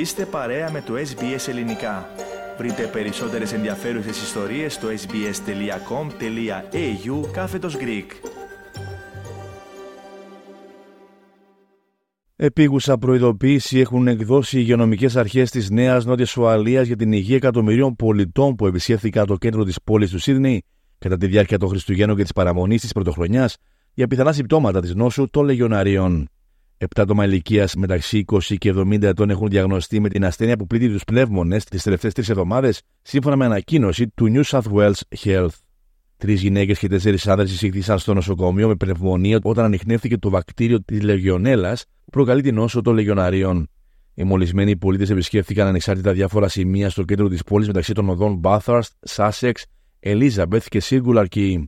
Είστε παρέα με το SBS Ελληνικά. Βρείτε περισσότερες ενδιαφέρουσες ιστορίες στο sbs.com.au κάθετος Greek. Επίγουσα προειδοποίηση έχουν εκδώσει οι υγειονομικές αρχές της Νέας Νότιας Ουαλίας για την υγεία εκατομμυρίων πολιτών που επισκέφθηκαν το κέντρο της πόλης του Σίδνεϊ κατά τη διάρκεια των Χριστουγέννων και της παραμονής της Πρωτοχρονιάς για πιθανά συμπτώματα της νόσου των λεγιοναρίων. Επτά άτομα ηλικίας μεταξύ 20 και 70 ετών έχουν διαγνωστεί με την ασθένεια που πλήττει τους πνεύμονες τις τελευταίες τρεις εβδομάδες, σύμφωνα με ανακοίνωση του New South Wales Health. Τρεις γυναίκες και τέσσερις άνδρες εισήχθησαν στο νοσοκομείο με πνευμονία όταν ανοιχνεύτηκε το βακτήριο της Λεγιονέλας που προκαλεί την νόσο των Λεγιοναρίων. Οι μολυσμένοι πολίτες επισκέφθηκαν ανεξάρτητα διάφορα σημεία στο κέντρο της πόλης μεταξύ των οδών Bathurst, Sussex, Elizabeth και Circular Key.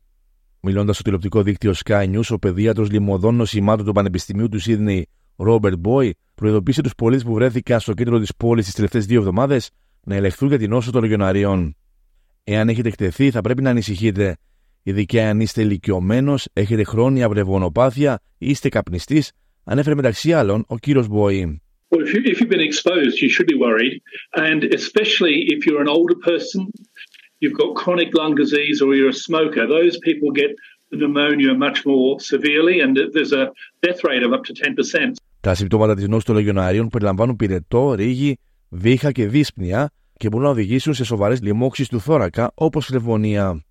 Μιλώντας στο τηλεοπτικό δίκτυο Sky News, ο παιδίατρος λιμωδών νοσημάτων του Πανεπιστημίου του Σίδνεϊ, Ρόμπερτ Μπόι, προειδοποίησε τους πολίτες που βρέθηκαν στο κέντρο της πόλης τις τελευταίες δύο εβδομάδες να ελεγχθούν για την νόσο των λεγιοναρίων. Εάν έχετε εκτεθεί, θα πρέπει να ανησυχείτε, ειδικά αν είστε ηλικιωμένος, έχετε χρόνια βρεβονοπάθεια ή είστε καπνιστής, ανέφερε μεταξύ άλλων ο κύριος Μπόι. Well, if, you, if you've been exposed, you should be worried, and especially if you're an older person you've got chronic lung disease or you're a smoker, those people get the pneumonia much more severely and there's a death rate of up to 10%. Τα συμπτώματα της νόσου των λεγιοναρίων περιλαμβάνουν πυρετό, ρίγη, βήχα και δύσπνοια και μπορούν να οδηγήσουν σε σοβαρές λοιμώξεις του θώρακα όπως φλεβονία.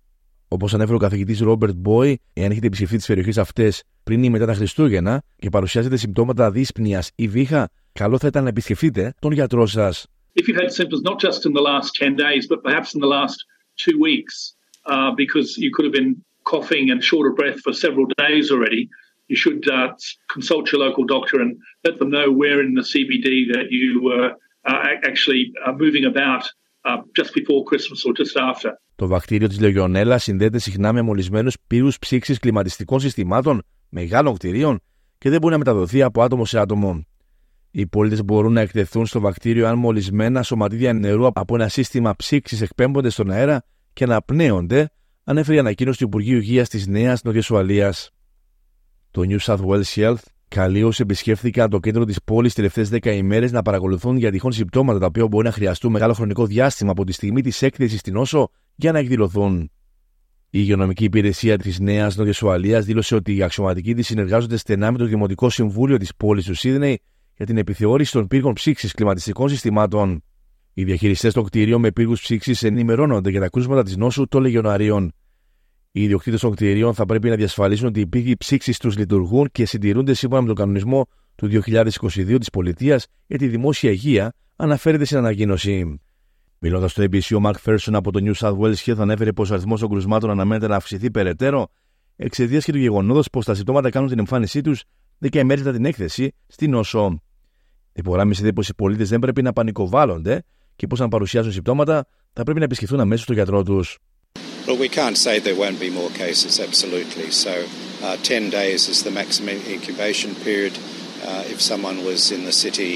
Όπως ανέφερε ο καθηγητής Ρόμπερτ Μπόι, εάν έχετε επισκεφθεί τις περιοχές αυτές πριν ή μετά τα Χριστούγεννα και παρουσιάζετε συμπτώματα δύσπνοιας ή βήχα, καλό θα ήταν να επισκεφτείτε τον γιατρό σας. If you've had symptoms not just in the last 10 days, but perhaps in the last two weeks uh, because you could have been coughing and short of breath for several days already, you should uh, consult your local doctor and let them know where in the CBD that you were uh, actually uh, moving about uh, just before Christmas or just after. Το βακτήριο της Λεγιονέλα συνδέεται συχνά με μολυσμένους πύρους ψήξης κλιματιστικών συστημάτων μεγάλων κτηρίων και δεν μπορεί να μεταδοθεί από άτομο σε άτομο. Οι πολίτες μπορούν να εκτεθούν στο βακτήριο αν μολυσμένα σωματίδια νερού από ένα σύστημα ψήξης εκπέμπονται στον αέρα και αναπνέονται, ανέφερε η ανακοίνωση του Υπουργείου Υγείας της Νέας Νότια Το New South Wales Health καλεί όσοι επισκέφθηκαν το κέντρο της πόλης τις τελευταίες 10 ημέρες να παρακολουθούν για τυχόν συμπτώματα τα οποία μπορεί να χρειαστούν μεγάλο χρονικό διάστημα από τη στιγμή της έκθεσης στην όσο για να εκδηλωθούν. Η υγειονομική υπηρεσία της Νέας Νότια Ουαλίας δήλωσε ότι οι αξιωματικοί της συνεργάζονται στενά με το Δημοτικό Συμβούλιο της πόλης του Σίδνεϊ για την επιθεώρηση των πύργων ψήξης κλιματιστικών συστημάτων. Οι διαχειριστές των κτηρίων με πύργους ψήξης ενημερώνονται για τα κρούσματα της νόσου των λεγιοναρίων. Οι ιδιοκτήτες των κτηρίων θα πρέπει να διασφαλίσουν ότι οι πύργοι ψήξης τους λειτουργούν και συντηρούνται σύμφωνα με τον κανονισμό του 2022 της Πολιτείας για τη δημόσια υγεία, αναφέρεται στην ανακοίνωση. Μιλώντας στο ABC, ο Μαρκ Φέρσον από το New South Wales Health ανέφερε πως ο αριθμός των κρουσμάτων αναμένεται να αυξηθεί περαιτέρω εξαιτίας και του γεγονότος πως τα συμπτώματα κάνουν την εμφάνισή τους 10 ημέρε μετά την έκθεση στην νόσο. Υπογράμμισε πως οι πολίτες δεν πρέπει να πανικοβάλλονται και πω αν παρουσιάζουν συμπτώματα θα πρέπει να επισκεφθούν αμέσω τον γιατρό του. Well, we can't say there won't be more cases, absolutely. So, uh, 10 days is the maximum incubation period. Uh, if someone was in the city,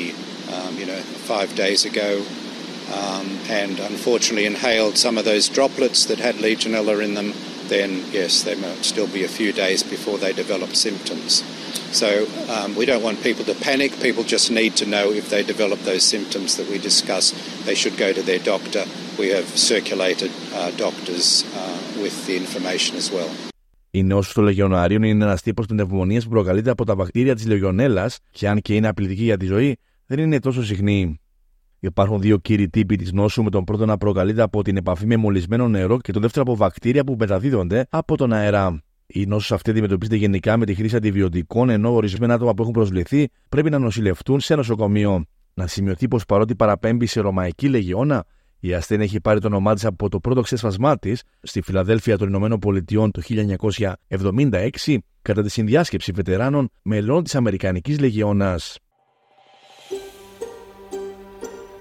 um, you know, five days ago um, and unfortunately inhaled some of those droplets that had Legionella in them, then yes, they might still be a few days before they develop symptoms. So um, we don't want people to panic. People just need to know if they develop those symptoms that we discussed, they should go to their doctor. We have circulated uh, doctors uh, with the information as well. Η νόσο των λεγιοναρίων είναι ένα τύπο πνευμονία που προκαλείται από τα βακτήρια τη λεγιονέλα και αν και είναι απειλητική για τη ζωή, δεν είναι τόσο συχνή. Υπάρχουν δύο κύριοι τύποι της νόσου, με τον πρώτο να προκαλείται από την επαφή με μολυσμένο νερό και τον δεύτερο από βακτήρια που μεταδίδονται από τον αέρα. Η νόσος αυτή αντιμετωπίζεται γενικά με τη χρήση αντιβιωτικών, ενώ ορισμένα άτομα που έχουν προσβληθεί πρέπει να νοσηλευτούν σε νοσοκομείο. Να σημειωθεί πως παρότι παραπέμπει σε ρωμαϊκή λεγιώνα, η ασθένεια έχει πάρει το όνομά της από το πρώτο ξέσπασμά της στη Φιλαδέλφια των Ηνωμένων Πολιτειών το 1976 κατά τη συνδιάσκεψη βετεράνων μελών της Αμερικανικής Λεγιώνας.